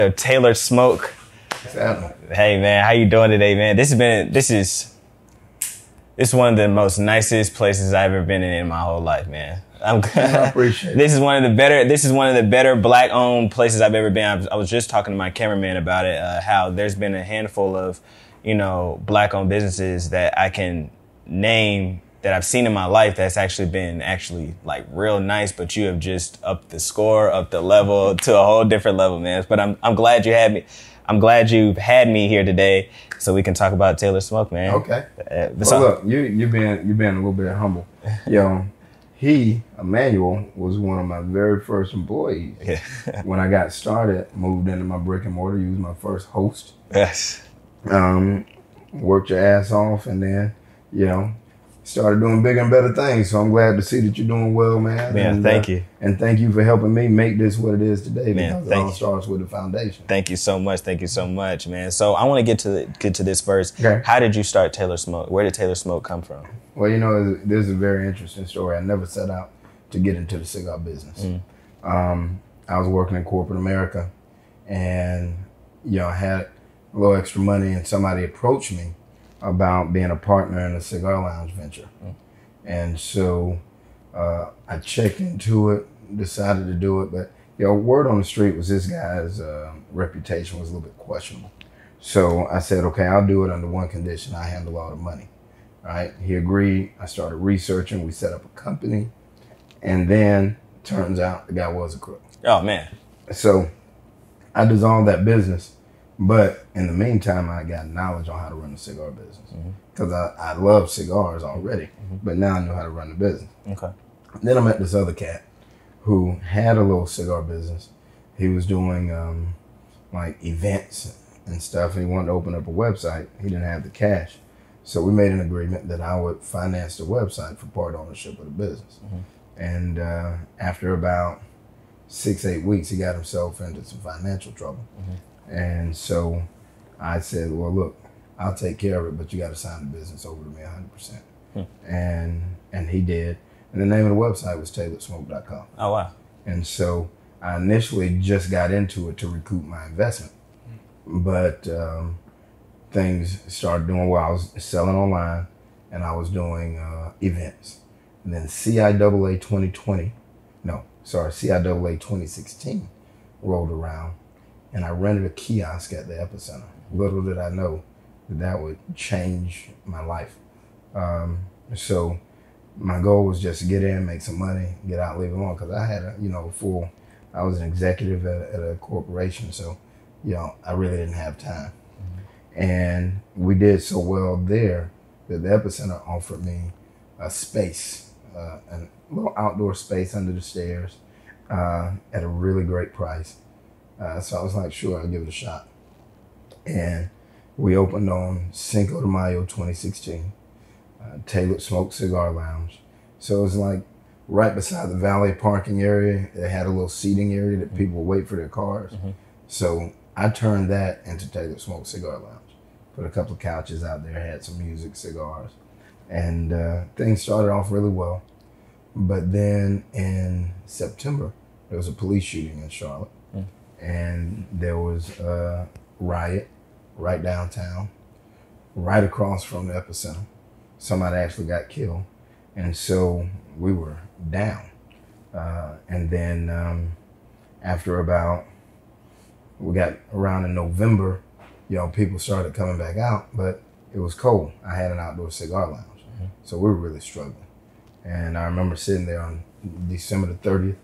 Tailored Smoke. Hey man, how you doing today, man? This has been this is this is one of the most nicest places I've ever been in in my whole life, man. I'm I appreciate it. This is one of the better. This is one of the better black-owned places I've ever been. I was, I was just talking to my cameraman about it. Uh, how there's been a handful of, you know, black-owned businesses that I can name that I've seen in my life that's actually been actually like real nice. But you have just upped the score, up the level to a whole different level, man. But I'm I'm glad you had me. I'm glad you had me here today so we can talk about Tailored Smoke, man. Okay. Uh, Well, look, you you been you been a little bit humble. Yo, he Emmanuel was one of my very first employees Yeah. when I got started. Moved into my brick and mortar. He was my first host. yes. Um, worked your ass off, and then you know started doing bigger and better things. So I'm glad to see that you're doing well, man. Man, and, thank uh, you. and thank you for helping me make this what it is today. Man, because it thank all you. starts with the foundation. Thank you so much. Thank you so much, man. So I want to get to the, get to this first. Okay. How did you start Tailored Smoke? Where did Tailored Smoke come from? Well, you know, this is a very interesting story. I never set out to get into the cigar business. Um, I was working in corporate America, and you know, I had a little extra money, and somebody approached me about being a partner in a cigar lounge venture, and so uh, I checked into it, decided to do it, but you know, word on the street was this guy's uh, reputation was a little bit questionable. So I said, okay, I'll do it under one condition: I handle all the money. All right. He agreed. I started researching. We set up a company. And then turns out the guy was a crook. Oh man. So I dissolved that business. But in the meantime, I got knowledge on how to run a cigar business. Because I, I love cigars already. But now I know how to run the business. Okay. Then I met this other cat who had a little cigar business. He was doing um, like events and stuff, and he wanted to open up a website. He didn't have the cash. So we made an agreement that I would finance the website for part ownership of the business. And uh, after about six, eight weeks, he got himself into some financial trouble. And so I said, well, look, I'll take care of it, but you got to sign the business over to me 100%. And and he did. And the name of the website was taylorsmoke.com. Oh wow. And so I initially just got into it to recoup my investment. But um, things started doing well. I was selling online and I was doing uh, events. And then CIAA 2020, no, sorry, CIAA 2016 rolled around and I rented a kiosk at the epicenter. Little did I know that that would change my life. Um, so my goal was just to get in, make some money, get out, leave alone. Because I had a, you know, full, I was an executive at, at a corporation, so you know, I really didn't have time. And we did so well there that the epicenter offered me a space, uh, a little outdoor space under the stairs, uh, at a really great price. Uh, so I was like, sure, I'll give it a shot. And we opened on Cinco de Mayo 2016 uh, Tailored Smoke Cigar Lounge. So it was like right beside the valet parking area. It had a little seating area that people would wait for their cars. So I turned that into Tailored Smoke Cigar Lounge. Put a couple of couches out there, had some music, cigars, and uh, things started off really well. But then in September, there was a police shooting in Charlotte, and there was a riot right downtown, right across from the epicenter. Somebody actually got killed, and so we were down. Uh, and then um, after about we got around in November, you know, people started coming back out, but it was cold. I had an outdoor cigar lounge, mm-hmm. so we were really struggling. And I remember sitting there on December the 30th,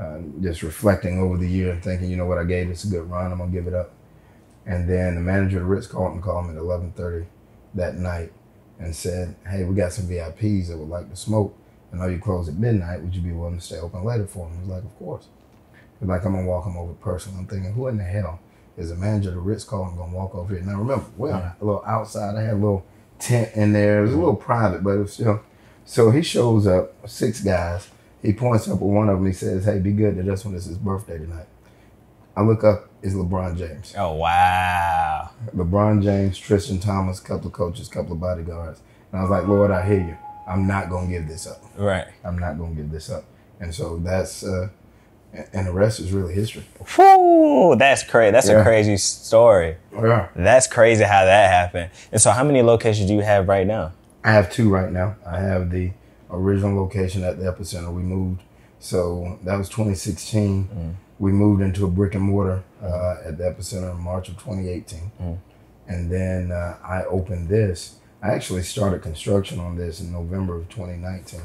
um, just reflecting over the year and thinking, you know what, I gave this a good run. I'm gonna give it up. And then the manager of the Ritz called called me at 11:30 that night and said, "Hey, we got some VIPs that would like to smoke. I know you close at midnight. Would you be willing to stay open later for them?" I was like, "Of course." He's like, "I'm gonna walk them over personally." I'm thinking, who in the hell is the manager of the Ritz calling gonna walk over here? Now remember, well, yeah. a little outside. I had a little tent in there. It was a little private, but it was still. So he shows up, six guys he points up at one of them. He says, "Hey, be good to this one. It's his birthday tonight." I look up. It's LeBron James. Oh wow. LeBron James, Tristan Thompson, couple of coaches, couple of bodyguards. And I was like, Lord, I hear you. I'm not gonna give this up. Right. I'm not gonna give this up. And so that's uh, and, the rest is really history. Whoo, that's crazy. That's a crazy story. Yeah. That's crazy how that happened. And so, how many locations do you have right now? I have two right now. I have the original location at the epicenter. We moved, so that was 2016. We moved into a brick and mortar uh, at the epicenter in March of 2018, and then uh, I opened this. I actually started construction on this in November of 2019.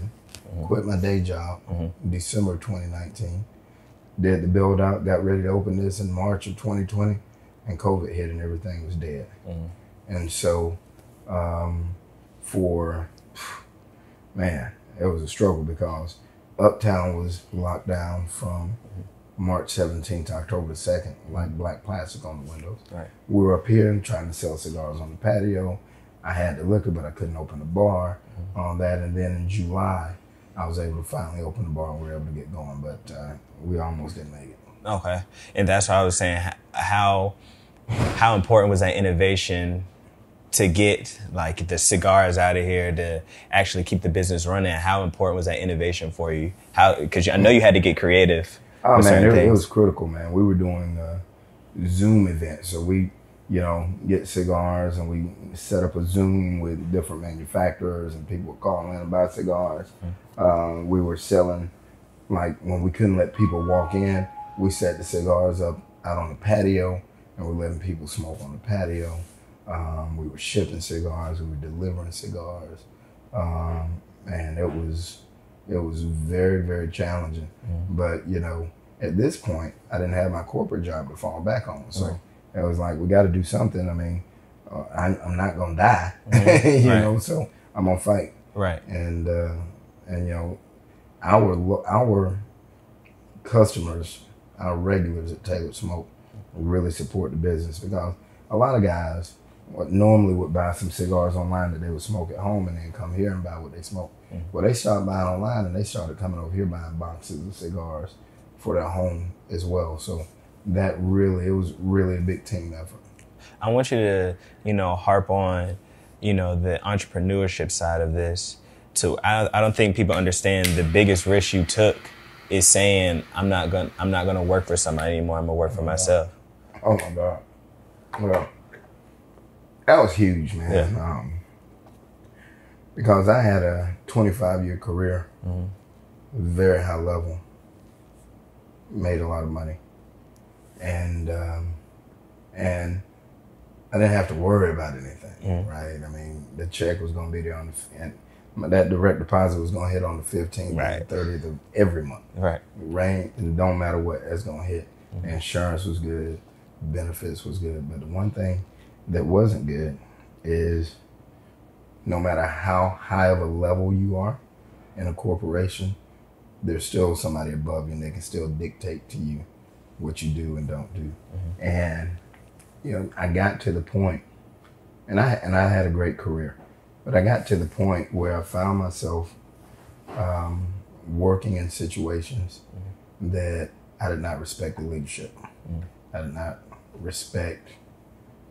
Quit my day job December of 2019. Did the build out, got ready to open this in March of 2020, and COVID hit and everything was dead. And so, um, for man, it was a struggle because Uptown was locked down from March 17th to October 2nd, like black plastic on the windows. Right. We were up here trying to sell cigars on the patio. I had the liquor, but I couldn't open the bar on that. And then in July, I was able to finally open the bar and we were able to get going, but uh, we almost didn't make it. Okay, and that's why I was saying how how important was that innovation to get like the cigars out of here to actually keep the business running? How important was that innovation for you? How because I know you had to get creative. Oh man, it, it was critical, man. We were doing uh, Zoom events, so we, you know, get cigars and we set up a Zoom with different manufacturers, and people would call in about cigars. Uh, we were selling, like when we couldn't let people walk in, we set the cigars up out on the patio, and we're letting people smoke on the patio. Um, we were shipping cigars, we were delivering cigars, um, and it was it was very very challenging. But you know, at this point, I didn't have my corporate job to fall back on, so Right. it was like we got to do something. I mean, uh, I, I'm not gonna die, you Right. know, so I'm gonna fight right. and uh, and you know our our customers, our regulars at Tailored Smoke, really support the business because a lot of guys what normally would buy some cigars online that they would smoke at home and then come here and buy what they smoke. Mm-hmm. Well, they started buying online and they started coming over here buying boxes of cigars for their home as well. So that really it was really a big team effort. I want you to, you know, harp on, you know, the entrepreneurship side of this. To I, I don't think people understand the biggest risk you took is saying I'm not gonna I'm not gonna work for somebody anymore. I'm gonna work for oh, myself. Oh my God. Well, that was huge, man. Yeah. Um, because I had a 25 year career, very high level, made a lot of money, and um, and I didn't have to worry about anything, right? I mean, the check was going to be there on the and that direct deposit was going to hit on the 15th, Right. and 30th of every month Right. rain it don't matter what it's gonna hit the insurance was good benefits was good but the one thing that wasn't good is no matter how high of a level you are in a corporation there's still somebody above you and they can still dictate to you what you do and don't do. Mm-hmm. And you know i got to the point and i and i had a great career but i got to the point where i found myself um, working in situations mm-hmm. that I did not respect the leadership. Mm-hmm. I did not respect,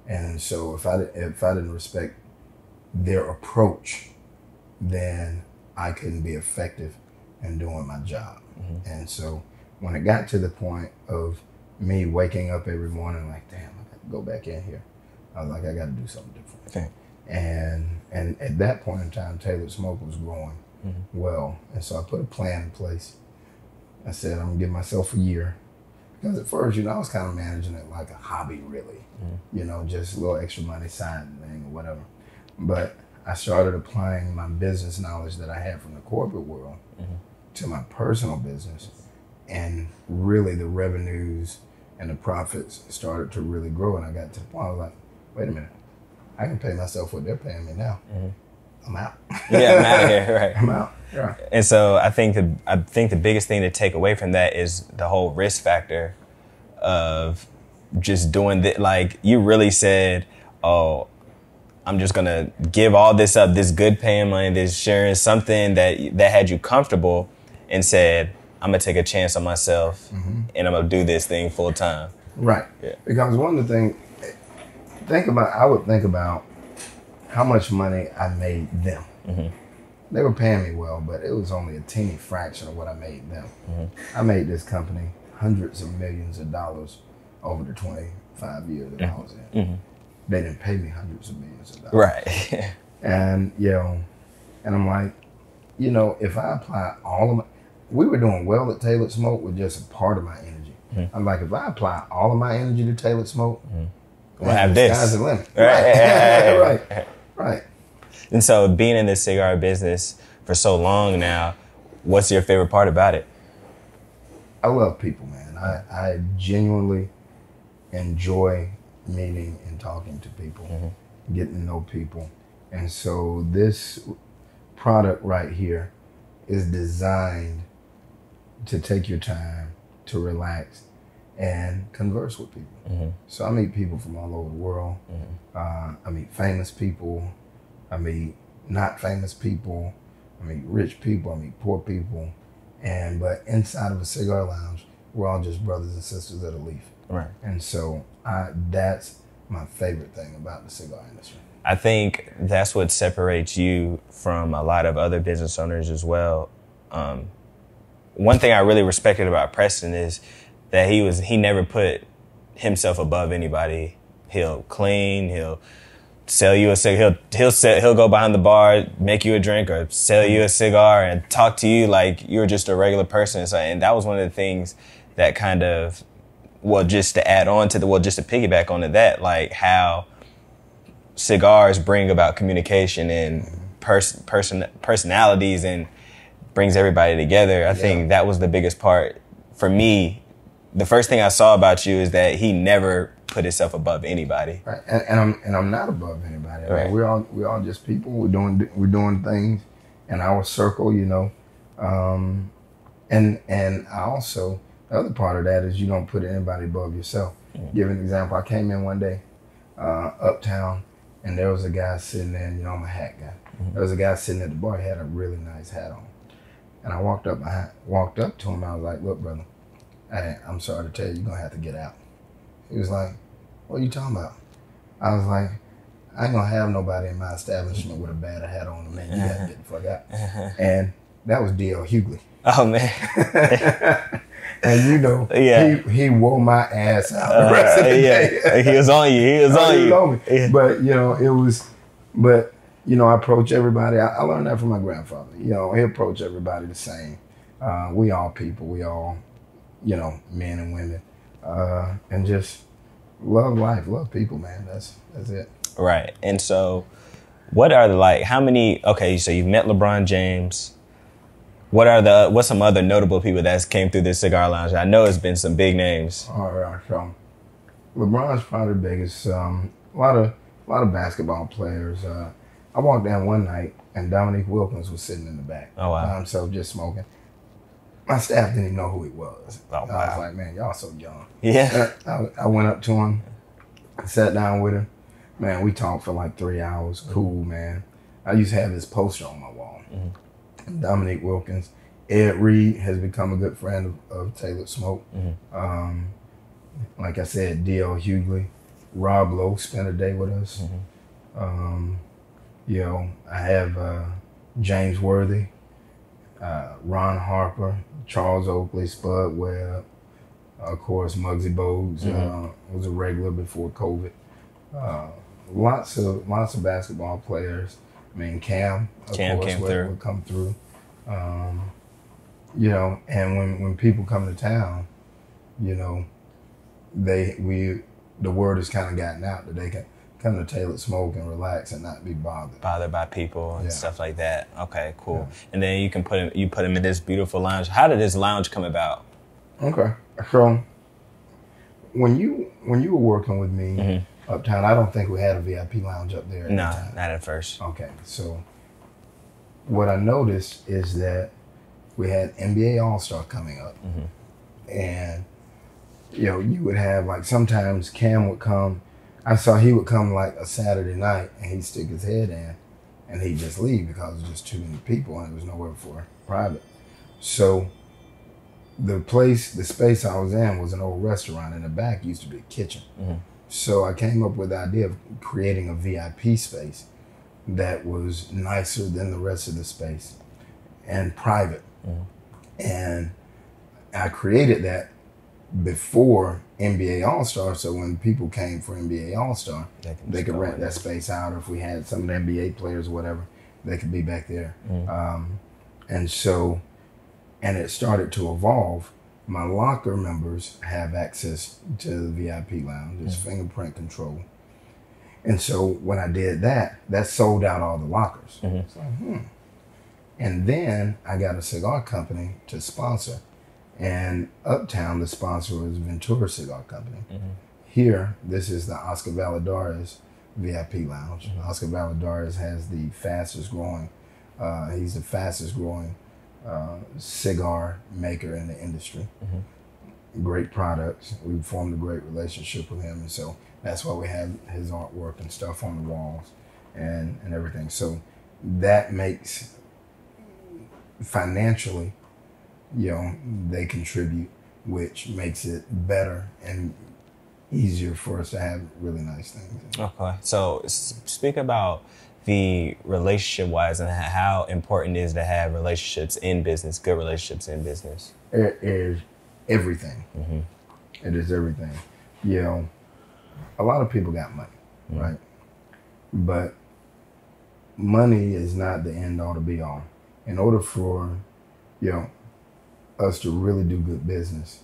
and so if I if I didn't respect their approach, then I couldn't be effective in doing my job. Mm-hmm. And so when it got to the point of me waking up every morning like, damn, I got to go back in here. I was like, I got to do something different Okay. and and at that point in time, Tailored Smoke was growing mm-hmm. well, and so I put a plan in place. I said I'm gonna give myself a year because at first, you know, I was kind of managing it like a hobby, really, you know, just a little extra money side thing or whatever. But I started applying my business knowledge that I had from the corporate world mm-hmm. to my personal business, and really the revenues and the profits started to really grow. And I got to the point I was like, wait a minute, I can pay myself what they're paying me now. Mm-hmm. I'm out. Yeah, I'm out of here. Right. I'm out. Yeah. And so I think the I think the biggest thing to take away from that is the whole risk factor of just doing that. Like you really said, oh, I'm just gonna give all this up, this good paying money, this insurance, something that that had you comfortable, and said, I'm gonna take a chance on myself, mm-hmm. and I'm gonna do this thing full time. Right. Yeah. Because one of the things, think about, I would think about how much money I made them. Mm-hmm. They were paying me well, but it was only a teeny fraction of what I made them. Mm-hmm. I made this company hundreds of millions of dollars over the 25 years that I was in. Mhm. They didn't pay me hundreds of millions of dollars. Right. And, you know, and I'm like, you know, if I apply all of my, we were doing well at Tailored Smoke with just a part of my energy. Mhm. I'm like, if I apply all of my energy to Tailored Smoke, We'll man, have this. Sky's the limit. Right. Right. right. Right. And so, being in this cigar business for so long now, what's your favorite part about it? I love people, man. I, I genuinely enjoy meeting and talking to people, mm-hmm. getting to know people. And so this product right here is designed to take your time, to relax, and converse with people. Mm-hmm. So I meet people from all over the world. Mm-hmm. Uh, I meet famous people. I meet not famous people. I meet rich people. I meet poor people. And but inside of a cigar lounge, we're all just brothers and sisters of the leaf. Right. And so I, that's my favorite thing about the cigar industry. I think that's what separates you from a lot of other business owners as well. Um, one thing I really respected about Preston is that he was he never put himself above anybody. He'll clean. He'll sell you a cigar. He'll he'll sell, he'll go behind the bar, make you a drink, or sell you a cigar and talk to you like you're just a regular person. So, and that was one of the things that kind of well, just to add on to the well, just to piggyback onto that, like how cigars bring about communication and pers- person personalities and brings everybody together. I think that was the biggest part for me. The first thing I saw about you is that he never put himself above anybody. Right. And, and I'm and I'm not above anybody. Right. we're all we're all just people. We're doing we're doing things in our circle, you know. Um, and and I also the other part of that is you don't put anybody above yourself. Give an example. I came in one day, uh, uptown, and there was a guy sitting there. And, you know, I'm a hat guy. Mm-hmm. There was a guy sitting at the bar. He had a really nice hat on, and I walked up. I walked up to him. I was like, "Look, brother, I, I'm sorry to tell you, you're gonna have to get out." He was like, "What are you talking about?" I was like, "I ain't gonna have nobody in my establishment with a bad hat on than me. You gotta uh-huh. get the fuck out." Uh-huh. And that was D.L. Hughley. Oh man, And you know, Yeah. he, he wore my ass out the rest of Uh, the yeah, day. he was on you. He was Oh, on he was you. on me. Yeah. But you know, it was. But you know, I approach everybody. I, I learned that from my grandfather. You know, he approached everybody the same. Uh, we all people. We all, you know, men and women, uh, and just love life, love people, man. That's that's it. Right. And so, what are the like? How many? Okay, so you've met LeBron James. What are the? What's some other notable people that came through this cigar lounge? I know it's been some big names. All right, so LeBron's probably the biggest. Um, a lot of a lot of basketball players. Uh, I walked down one night and Dominique Wilkins was sitting in the back Oh, wow. by himself, just smoking. My staff didn't even know who he was. Oh, I was like, man, y'all so young. Yeah. I, I went up to him, sat down with him. Man, we talked for like three hours. Cool, man. I used to have his poster on my wall. Dominique Wilkins. Ed Reed has become a good friend of, of Tailored Smoke. Um, like I said, D.L. Hughley. Rob Lowe spent a day with us. Um, you know, I have uh, James Worthy, uh, Ron Harper, Charles Oakley, Spud Webb, of course, Muggsy Bogues uh, was a regular before COVID. Uh, lots of lots of basketball players. I mean, Cam, of Cam course, would, would come through. Um, you know, and when when people come to town, you know, they we the word has kind of gotten out that they can come to Tailored Smoke and relax and not be bothered. Bothered by people and Yeah. stuff like that. Okay, cool. And then you can put him. You put him in this beautiful lounge. How did this lounge come about? Okay. So when you when you were working with me uptown, I don't think we had a VIP lounge up there. At No, the not at first. Okay. So what I noticed is that we had NBA All Star coming up, mm-hmm. and you know you would have like sometimes Cam would come. I saw he would come like a Saturday night and he'd stick his head in, and he'd just leave because there's just too many people and there was nowhere for private. So the place, the space I was in was an old restaurant. In the back used to be a kitchen. Mm-hmm. So I came up with the idea of creating a VIP space that was nicer than the rest of the space and private. And I created that before NBA All Star. So when people came for NBA All Star, They they could rent that space out, or if we had some of the NBA players or whatever, they could be back there. Um, and so, and it started to evolve. My locker members have access to the VIP lounge. It's fingerprint control. And so when I did that, that sold out all the lockers. It's like, hmm. And then I got a cigar company to sponsor. And Uptown, the sponsor was Ventura Cigar Company. Here, this is the Oscar Valladares VIP Lounge. Oscar Valladares has the fastest growing, uh, he's the fastest growing uh, cigar maker in the industry. Great products. We formed a great relationship with him. And so that's why we have his artwork and stuff on the walls and, and everything. So that makes financially, you know, they contribute, which makes it better and easier for us to have really nice things. Okay. So speak about the relationship wise and how important it is to have relationships in business, good relationships in business. It is everything. Mm-hmm. It is everything. You know, a lot of people got money, mm-hmm. right? But money is not the end all to be all. In order for, you know, us to really do good business,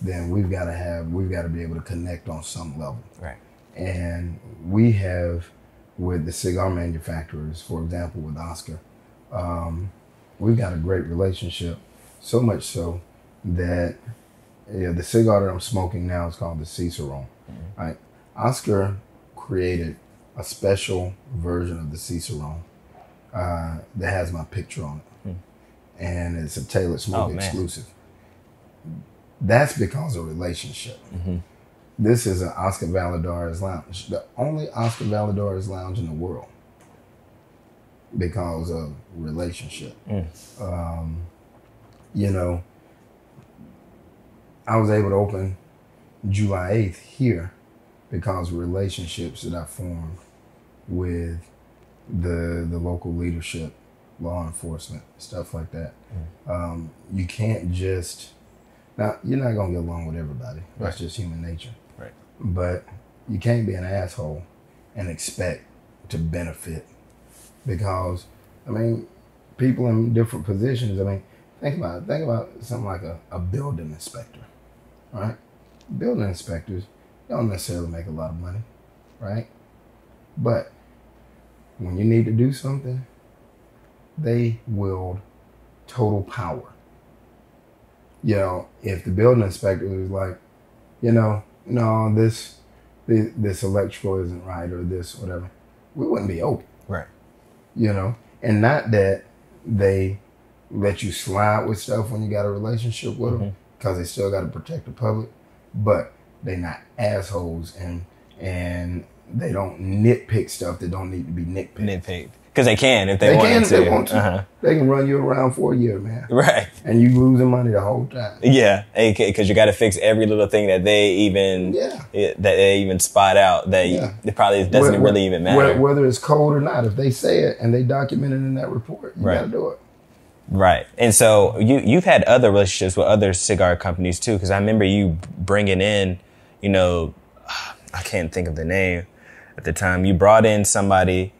then we've got to have, we've got to be able to connect on some level. Right. And we have, with the cigar manufacturers, for example, with Oscar, um, we've got a great relationship. So much so that the cigar that I'm smoking now is called the Cicerone. Right? Oscar created a special version of the Cicerone uh, that has my picture on it, and it's a tailored smoke Oh, exclusive. That's because of relationship. This is an Oscar Valladares lounge, the only Oscar Valladares lounge in the world because of relationship. Um, you know, I was able to open July 8th here because of relationships that I formed with the the local leadership, law enforcement, stuff like that. Um, you can't just now you're not gonna get along with everybody. That's just human nature. But you can't be an asshole and expect to benefit because I mean people in different positions. I mean, think about it. Think about something like a, a building inspector, right? Building inspectors don't necessarily make a lot of money, right? But when you need to do something, they wield total power. You know, if the building inspector was like, you know, no, this this, this electrical isn't right or this whatever, we wouldn't be open Right. you know, and not that they let you slide with stuff when you got a relationship with them because mm-hmm. they still got to protect the public, but they're not assholes and and they don't nitpick stuff that don't need to be nitpicked. Nitpick. Because they can if they, They want to. they want to. Uh-huh. They can run you around for a year, man, Right. and you losing money the whole time. Yeah. Because you got to fix every little thing that they even Yeah. that they even spot out that you- Yeah. it probably doesn't Whe- really even matter. Whether it's cold or not, if they say it and they document it in that report, you Right. got to do it. Right. And so you you've had other relationships with other cigar companies too cuz I remember you bringing in, you know, I can't think of the name at the time. You brought in somebody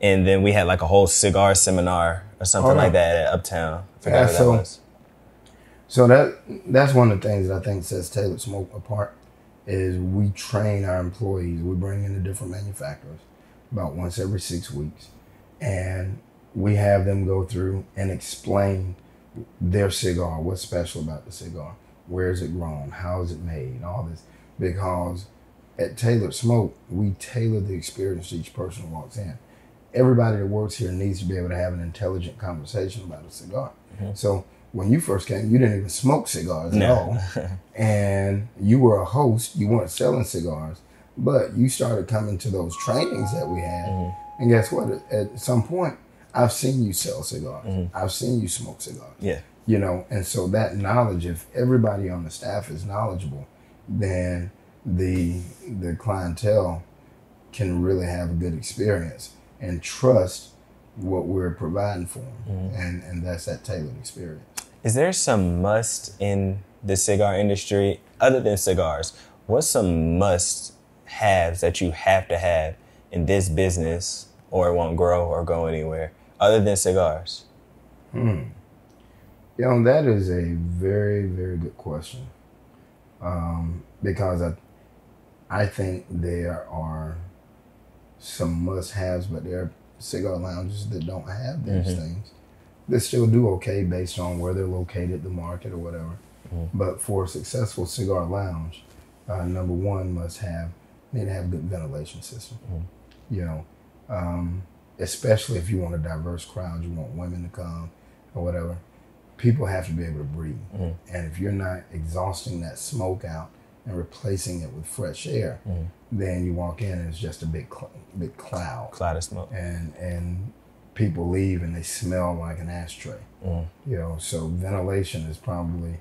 and then we had like a whole cigar seminar or something Oh, yeah. like that at Uptown. I forgot Yeah, what so- that was. So that that's one of the things that I think sets Tailored Smoke apart is we train our employees. We bring in the different manufacturers about once every six weeks, and we have them go through and explain their cigar, what's special about the cigar, where is it grown, how is it made, all this. Because at Tailored Smoke, we tailor the experience to each person who walks in. Everybody that works here needs to be able to have an intelligent conversation about a cigar. Mm-hmm. So when you first came, you didn't even smoke cigars at all, and you were a host. You weren't selling cigars, but you started coming to those trainings that we had. Mm-hmm. And guess what? At- some point, I've seen you sell cigars. Mm-hmm. I've seen you smoke cigars Yeah. you know and so that knowledge if everybody on the staff is knowledgeable then the the clientele can really have a good experience and trust what we're providing for them and and that's that tailored experience Is there some must in the cigar industry other than cigars, what's some must haves that you have to have in this business or it won't grow or go anywhere other than cigars? You know, that is a very, very good question. Um, because I, I think there are some must haves, but there are cigar lounges that don't have these mm-hmm. things. They still do okay based on where they're located, the market, or whatever. Mm-hmm. But for a successful cigar lounge, uh, number one must have, they need to have good ventilation system. Mm-hmm. You know, um, especially if you want a diverse crowd, you want women to come or whatever people have to be able to breathe. And if you're not exhausting that smoke out and replacing it with fresh air, then you walk in and it's just a big, cl- big cloud. Cloud of smoke. And and people leave and they smell like an ashtray. You know, so ventilation is probably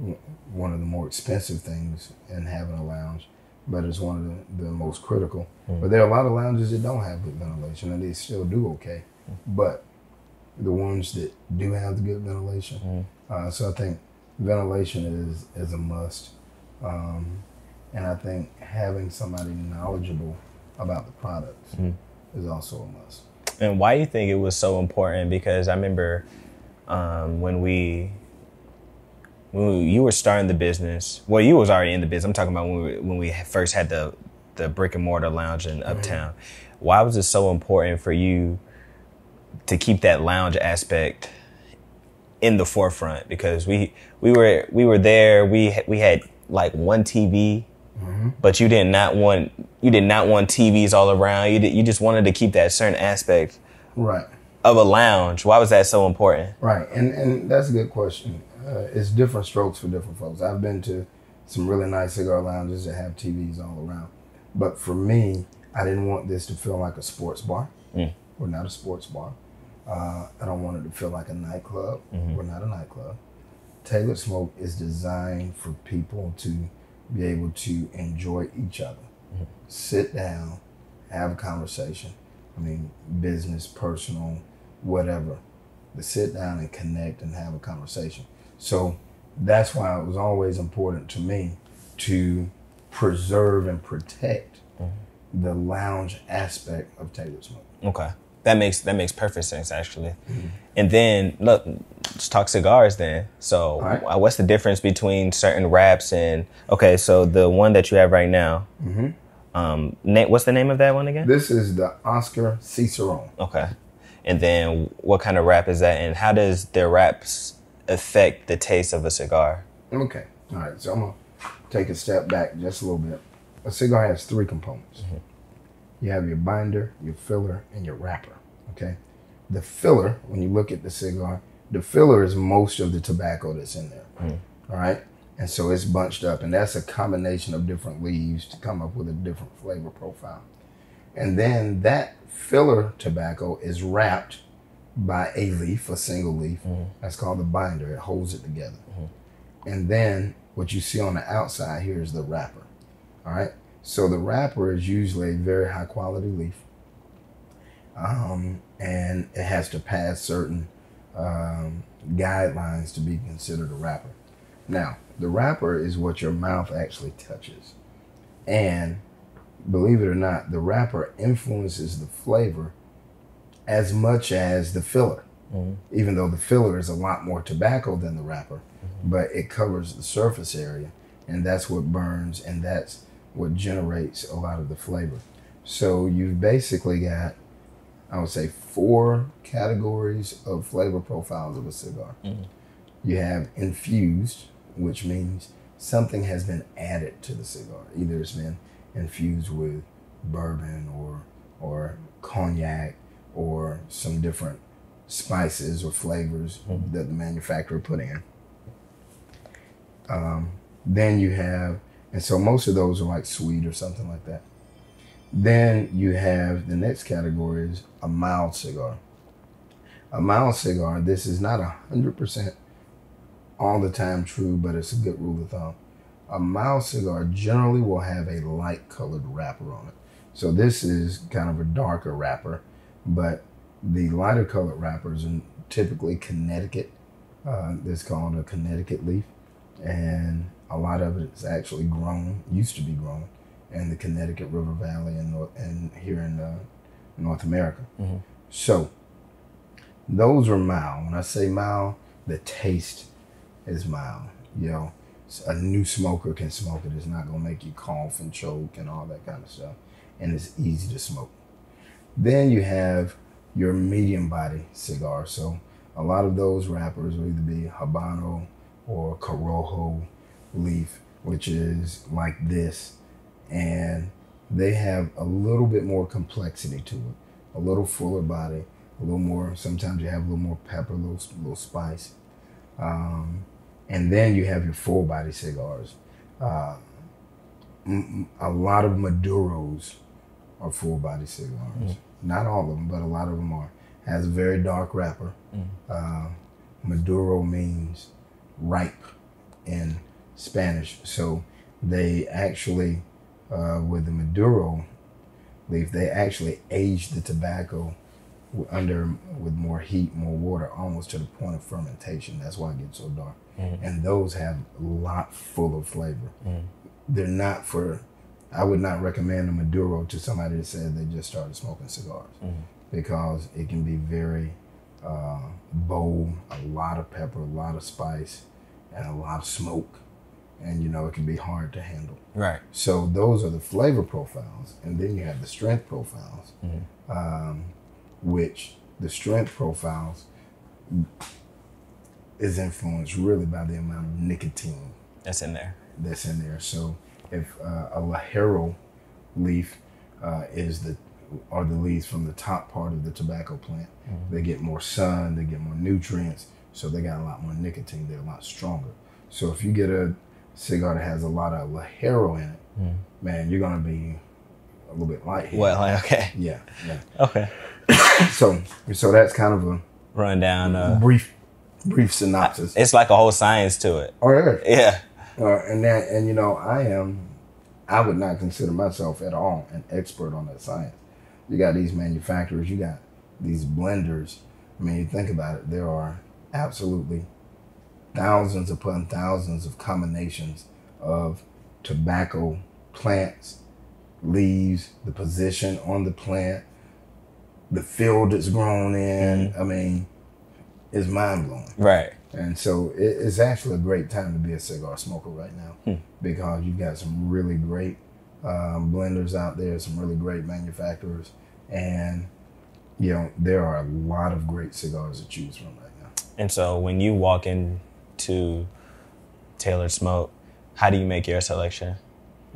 w- one of the more expensive things in having a lounge, but it's one of the, the most critical. But there are a lot of lounges that don't have good ventilation and they still do okay. But the ones that do have the good ventilation. Uh, so I think ventilation is is a must, um, and I think having somebody knowledgeable about the products is also a must. And why do you think it was so important? Because I remember um, when we when we, you were starting the business. Well, you was already in the business. I'm talking about when we, when we first had the the brick and mortar lounge in Uptown. Why was it so important for you to keep that lounge aspect in the forefront? Because we we were we were there. We we had like one TV. But you did not want you did not want TVs all around. You did, you just wanted to keep that certain aspect Right. of a lounge. Why was that so important? Right, and and that's a good question. Uh, it's different strokes for different folks. I've been to some really nice cigar lounges that have TVs all around, but for me, I didn't want this to feel like a sports bar. We're not a sports bar. Uh, I don't want it to feel like a nightclub. We're not a nightclub. Tailored Smoke is designed for people to be able to enjoy each other, mm-hmm. sit down, have a conversation. I mean, business, personal, whatever. To sit down and connect and have a conversation. So that's why it was always important to me to preserve and protect mm-hmm. the lounge aspect of Tailored Smoke. Okay, that makes that makes perfect sense actually. And then look, let's talk cigars then. So, right. uh, what's the difference between certain wraps and okay? So the one that you have right now, um, na- what's the name of that one again? This is the Oscar Cicerone. Okay, and then what kind of wrap is that, and how does the wraps affect the taste of a cigar? Okay. All right. So I'm gonna take a step back just a little bit. A cigar has three components. You have your binder, your filler, and your wrapper. Okay. The filler, when you look at the cigar, the filler is most of the tobacco that's in there. Mm. All right. And so it's bunched up, and that's a combination of different leaves to come up with a different flavor profile. And then that filler tobacco is wrapped by a leaf, a single leaf. Mm-hmm. That's called the binder. It holds it together. Mm-hmm. And then what you see on the outside here is the wrapper. All right. So the wrapper is usually a very high quality leaf. Um, and it has to pass certain um, guidelines to be considered a wrapper. Now, the wrapper is what your mouth actually touches. And believe it or not, the wrapper influences the flavor as much as the filler. Even though the filler is a lot more tobacco than the wrapper, but it covers the surface area, and that's what burns, and that's what generates a lot of the flavor. So you've basically got, I would say, four categories of flavor profiles of a cigar. You have infused, which means something has been added to the cigar. Either it's been infused with bourbon or or cognac or some different spices or flavors that the manufacturer put in. Um, then you have, and so most of those are like sweet or something like that. Then you have the next category is a mild cigar. A mild cigar, this is not a hundred percent all the time true, but it's a good rule of thumb. A mild cigar generally will have a light colored wrapper on it. So this is kind of a darker wrapper, but the lighter colored wrappers are typically Connecticut. Uh, it's called a Connecticut leaf, and a lot of it is actually grown, used to be grown, in the Connecticut River Valley and North, and here in uh, North America. So those are mild. When I say mild, the taste is mild. You know, a new smoker can smoke it. It's not gonna make you cough and choke and all that kind of stuff, and it's easy to smoke. Then you have your medium body cigar. So a lot of those wrappers will either be Habano or Corojo leaf, which is like this, and they have a little bit more complexity to it, a little fuller body, a little more. Sometimes you have a little more pepper, a little little spice, um, and then you have your full body cigars. Uh, m- a lot of Maduros are full body cigars. Not all of them, but a lot of them are. Has a very dark wrapper. Uh, Maduro means ripe in Spanish. So they actually, uh, with the Maduro leaf, they actually age the tobacco under with more heat, more water, almost to the point of fermentation. That's why it gets so dark. And those have a lot full of flavor. They're not for. I would not recommend a Maduro to somebody that says they just started smoking cigars because it can be very uh, bold, a lot of pepper, a lot of spice, and a lot of smoke. And you know, it can be hard to handle. Right. So those are the flavor profiles, and then you have the strength profiles, um, which the strength profiles is influenced really by the amount of nicotine That's in there. that's in there. So if uh, a Ligero leaf uh, is the are the leaves from the top part of the tobacco plant, they get more sun, they get more nutrients, so they got a lot more nicotine. They're a lot stronger. So if you get a cigar that has a lot of Ligero in it, man, you're gonna be a little bit light. Well, okay. yeah, yeah. Okay. So so that's kind of a rundown. Uh, brief brief synopsis. it's like a whole science to it. All right. Yeah. Uh, and that, and you know, I am, I would not consider myself at all an expert on that science. You got these manufacturers, you got these blenders. I mean, you think about it, there are absolutely thousands upon thousands of combinations of tobacco plants, leaves, the position on the plant, the field it's grown in. I mean, it's mind blowing. Right. And so it, it's actually a great time to be a cigar smoker right now because you've got some really great um, blenders out there, some really great manufacturers, and you know there are a lot of great cigars to choose from right now. And so when you walk into Tailored Smoke, how do you make your selection?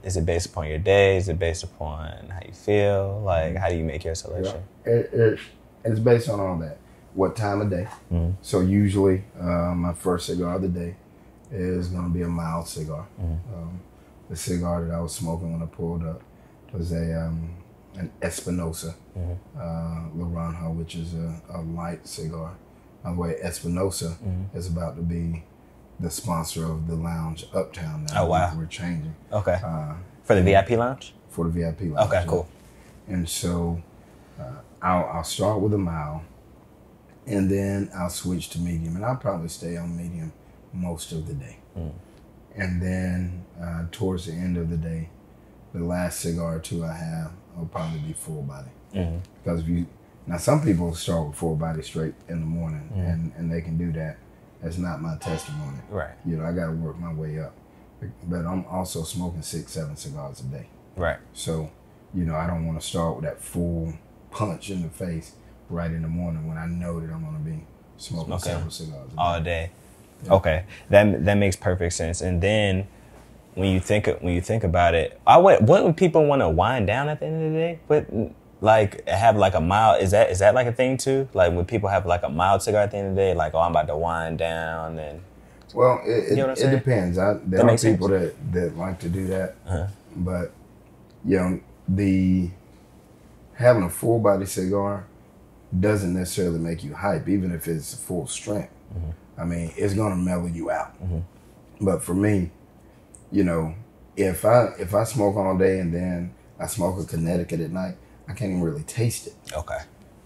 Is it based upon your day? Is it based upon how you feel? Like, how do you make your selection? It, it, it's based on all that. What time of day? So usually, uh, my first cigar of the day is going to be a mild cigar. Um, the cigar that I was smoking when I pulled up was a um, an Espinosa uh, Laranja, which is a, a light cigar. By the way, Espinosa is about to be the sponsor of the lounge Uptown now. Oh, wow. We're changing Okay. uh, For the VIP lounge? for the VIP lounge. Okay, cool. And so uh, I'll, I'll start with a mild and then I'll switch to medium. And I'll probably stay on medium most of the day. And then uh, towards the end of the day, the last cigar or two I have will probably be full body. Because if you, now some people start with full body straight in the morning and, and they can do that. That's not my testimony. Right. You know, I got to work my way up. But I'm also smoking six, seven cigars a day. Right. So, you know, I don't want to start with that full punch in the face right in the morning when I know that I'm going to be smoking Okay. several cigars. a all day. day. Okay, that that makes perfect sense. And then when you think when you think about it, I what wouldn't people want to wind down at the end of the day? But like have like a mild is that is that like a thing too? Like when people have like a mild cigar at the end of the day, like oh I'm about to wind down and Well, it, it, You know what it depends. I, there That are makes people sense. that, that like to do that, Uh-huh. but you know, the having a full body cigar doesn't necessarily make you hype, even if it's full strength. Mm-hmm. I mean, it's gonna mellow you out. But for me, you know, if I if I smoke all day and then I smoke a Connecticut at night, I can't even really taste it okay,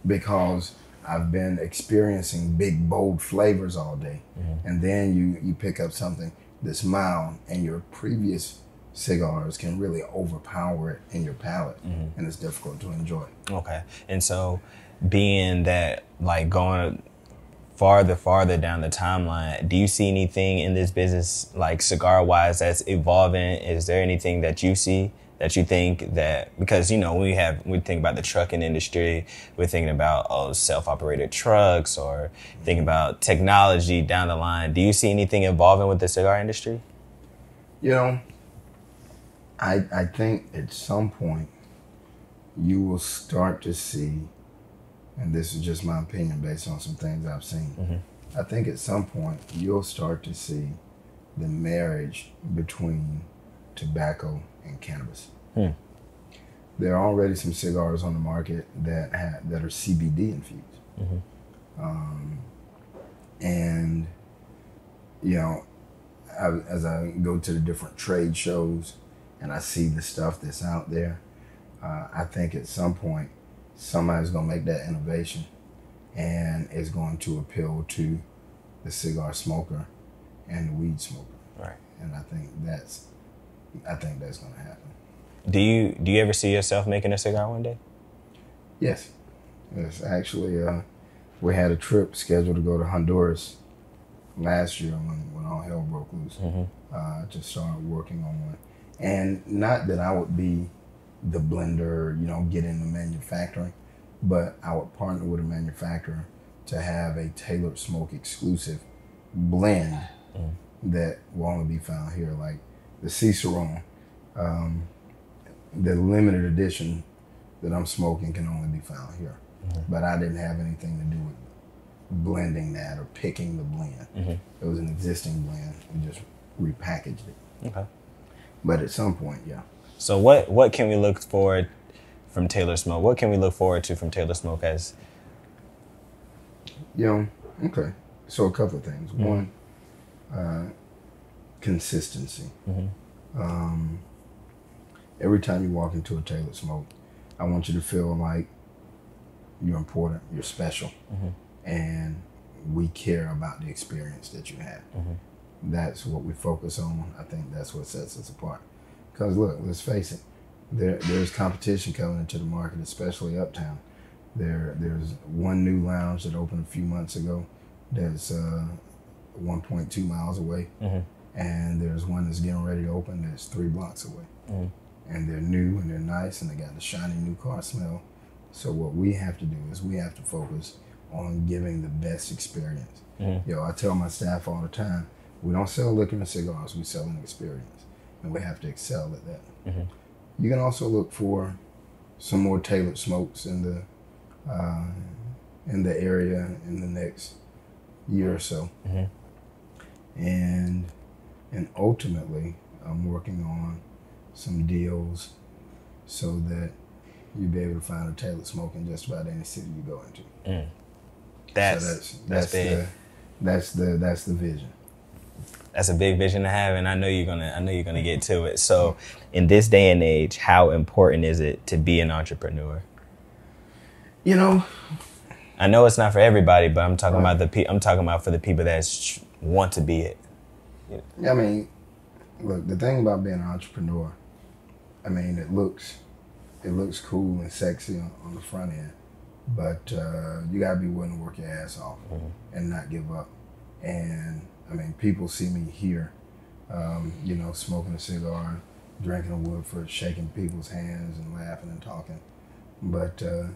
because I've been experiencing big bold flavors all day, mm-hmm. and then you you pick up something that's mild, and your previous cigars can really overpower it in your palate, mm-hmm. and it's difficult to enjoy. Okay. And so, being that, like, going farther, farther down the timeline, do you see anything in this business, like cigar wise, that's evolving? Is there anything that you see that you think that, because, you know, we have, we think about the trucking industry, we're thinking about, oh, self operated trucks or thinking about technology down the line. Do you see anything evolving with the cigar industry? You know, I I think at some point you will start to see, and this is just my opinion based on some things I've seen. Mm-hmm. I think at some point you'll start to see the marriage between tobacco and cannabis. Hmm. There are already some cigars on the market that ha that are CBD infused, um, and you know, I, as I go to the different trade shows and I see the stuff that's out there, uh, I think at some point somebody's going to make that innovation and it's going to appeal to the cigar smoker and the weed smoker. Right. And I think that's, I think that's going to happen. Do you do you ever see yourself making a cigar one day? Yes. Yes. Actually, uh, we had a trip scheduled to go to Honduras last year when, when all hell broke loose uh, just started working on one. And not that I would be the blender, you know, get into manufacturing, but I would partner with a manufacturer to have a tailored smoke exclusive blend that will only be found here, like the Cicerone. Um, the limited edition that I'm smoking can only be found here. But I didn't have anything to do with blending that or picking the blend. It was an existing blend. We just repackaged it. Okay. But at some point, yeah. So what what can we look forward from Tailored Smoke? What can we look forward to from Tailored Smoke as You know, okay. So a couple of things. One, uh, consistency. Um, every time you walk into a Tailored Smoke, I want you to feel like you're important, you're special, and we care about the experience that you have. That's what we focus on. I think that's what sets us apart. Because look, let's face it, there there's competition coming into the market, especially uptown. There there's one new lounge that opened a few months ago that's uh, 1.2 miles away, and there's one that's getting ready to open that's three blocks away. Mm. And they're new and they're nice and they got the shiny new car smell. So what we have to do is we have to focus on giving the best experience. Mm-hmm. Yo, I tell my staff all the time, we don't sell liquor and cigars, we sell an experience, and we have to excel at that. Mm-hmm. You can also look for some more tailored smokes in the uh, in the area in the next year or so, mm-hmm. and and ultimately, I'm working on some deals so that you'll be able to find a tailored smoke in just about any city you go into. that's so that's that's, that's the that's the that's the vision. that's a big vision to have and I know you're gonna I know you're gonna get to it. So in this day and age, how important is it to be an entrepreneur? You know, I know it's not for everybody, but I'm talking Right. about the pe- I'm talking about for the people that sh- want to be it. I mean, look, the thing about being an entrepreneur, I mean, it looks it looks cool and sexy on, on the front end, but uh, you gotta be willing to work your ass off and not give up. And I mean, people see me here, um, you know, smoking a cigar, drinking a Woodford, shaking people's hands and laughing and talking, but uh,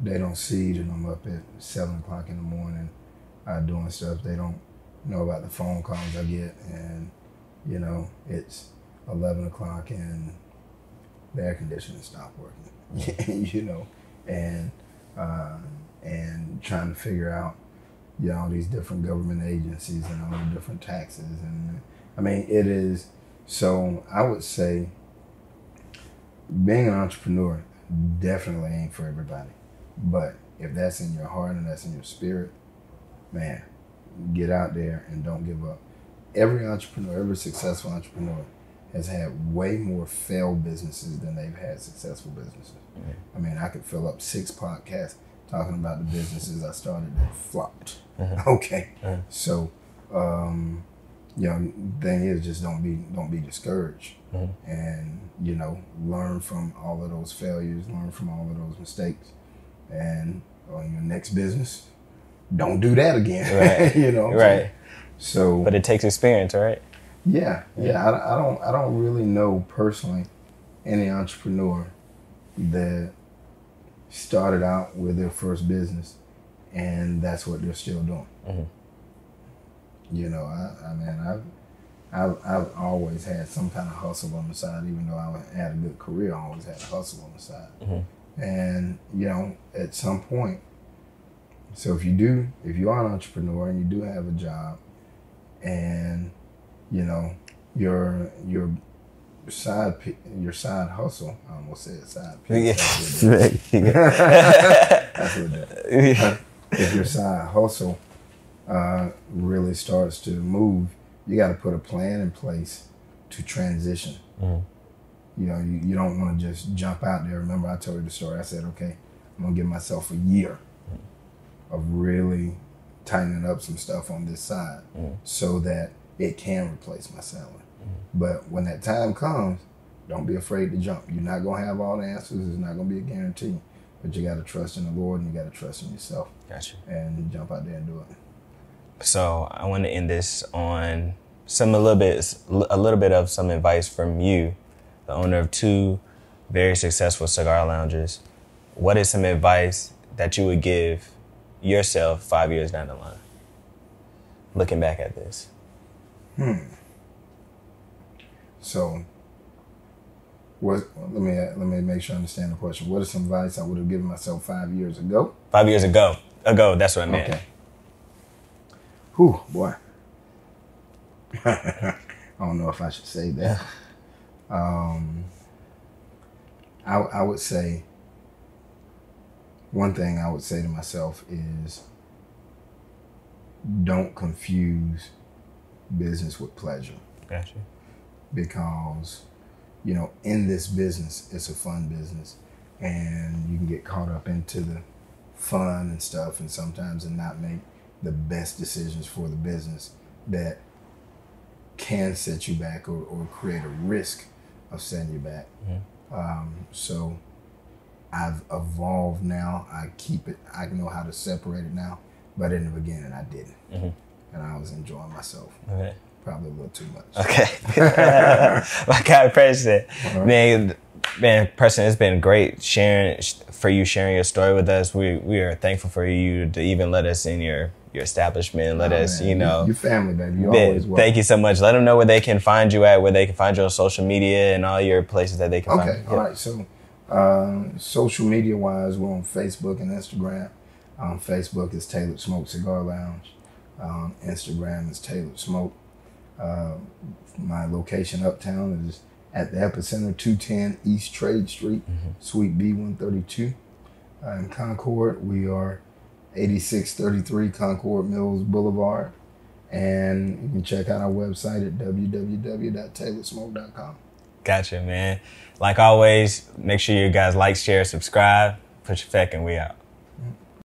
they don't see that I'm up at seven o'clock in the morning uh, doing stuff. They don't know about the phone calls I get, and you know, it's eleven o'clock and the air conditioning stopped working. you know, and uh, and trying to figure out, you know, all these different government agencies and all the different taxes, and I mean, it is. So I would say, being an entrepreneur definitely ain't for everybody, but if that's in your heart and that's in your spirit, man, get out there and don't give up. Every entrepreneur, every successful entrepreneur has had way more failed businesses than they've had successful businesses. I mean, I could fill up six podcasts talking about the businesses I started that flopped. Uh-huh. Okay. Uh-huh. So, um, you know, thing is just don't be don't be discouraged, uh-huh. and you know, learn from all of those failures, learn from all of those mistakes, and on your next business, don't do that again. Right. you know. Right. So. But it takes experience, right? Yeah, yeah. I, I don't I don't really know personally any entrepreneur that started out with their first business and that's what they're still doing. Mhm. You know, I, I mean, I've, I've I've always had some kind of hustle on the side, even though I had a good career. I always had a hustle on the side, Mhm. and you know, at some point. So if you do, if you are an entrepreneur and you do have a job, and you know your your side your side hustle. I almost said side piece. That's what it is. That's what it is. If your side hustle uh, really starts to move, you got to put a plan in place to transition. Mhm. You know, you, you don't want to just jump out there. Remember, I told you the story. I said, okay, I'm gonna give myself a year of really tightening up some stuff on this side Mhm. so that it can replace my salary. But when that time comes, don't be afraid to jump. You're not gonna have all the answers. It's not gonna be a guarantee. But you gotta trust in the Lord and you gotta trust in yourself Gotcha. and jump out there and do it. So I want to end this on some a little bit a little bit of some advice from you, the owner of two very successful cigar lounges. What is some advice that you would give yourself five years down the line? Looking back at this. Hmm. So, what? Let me let me make sure I understand the question. What is some advice I would have given myself five years ago? Five years ago. Ago, that's what I meant. Okay. Whew, boy. I don't know if I should say that. Um, I, I would say one thing I would say to myself is don't confuse business with pleasure. Gotcha. because you know in this business it's a fun business and you can get caught up into the fun and stuff and sometimes and not make the best decisions for the business that can set you back or, or create a risk of setting you back. Um, so i've evolved now i keep it i know how to separate it now but in the beginning i didn't Mhm. and i was enjoying myself Okay. probably a little too much Okay. My God. All right. Man, man, Preston, it's been great sharing for you sharing your story with us. We we are thankful for you to even let us in your your establishment. Let Oh, us, man, you know. your family, baby. You always welcome. thank you so much. Let them know where they can find you at, where they can find you on social media and all your places that they can find. Okay, find. all right. So, uh, social media wise, we're on Facebook and Instagram. On Facebook is Tailored Smoke Cigar Lounge. On Instagram is Tailored Smoke. Uh, my location uptown is at the Epicenter, 210 East Trade Street, Suite B132. Uh, in Concord, we are 8633 Concord Mills Boulevard. And you can check out our website at www.taylorsmoke.com. Gotcha, man. Like always, make sure you guys like, share, subscribe. Put your feck and we out.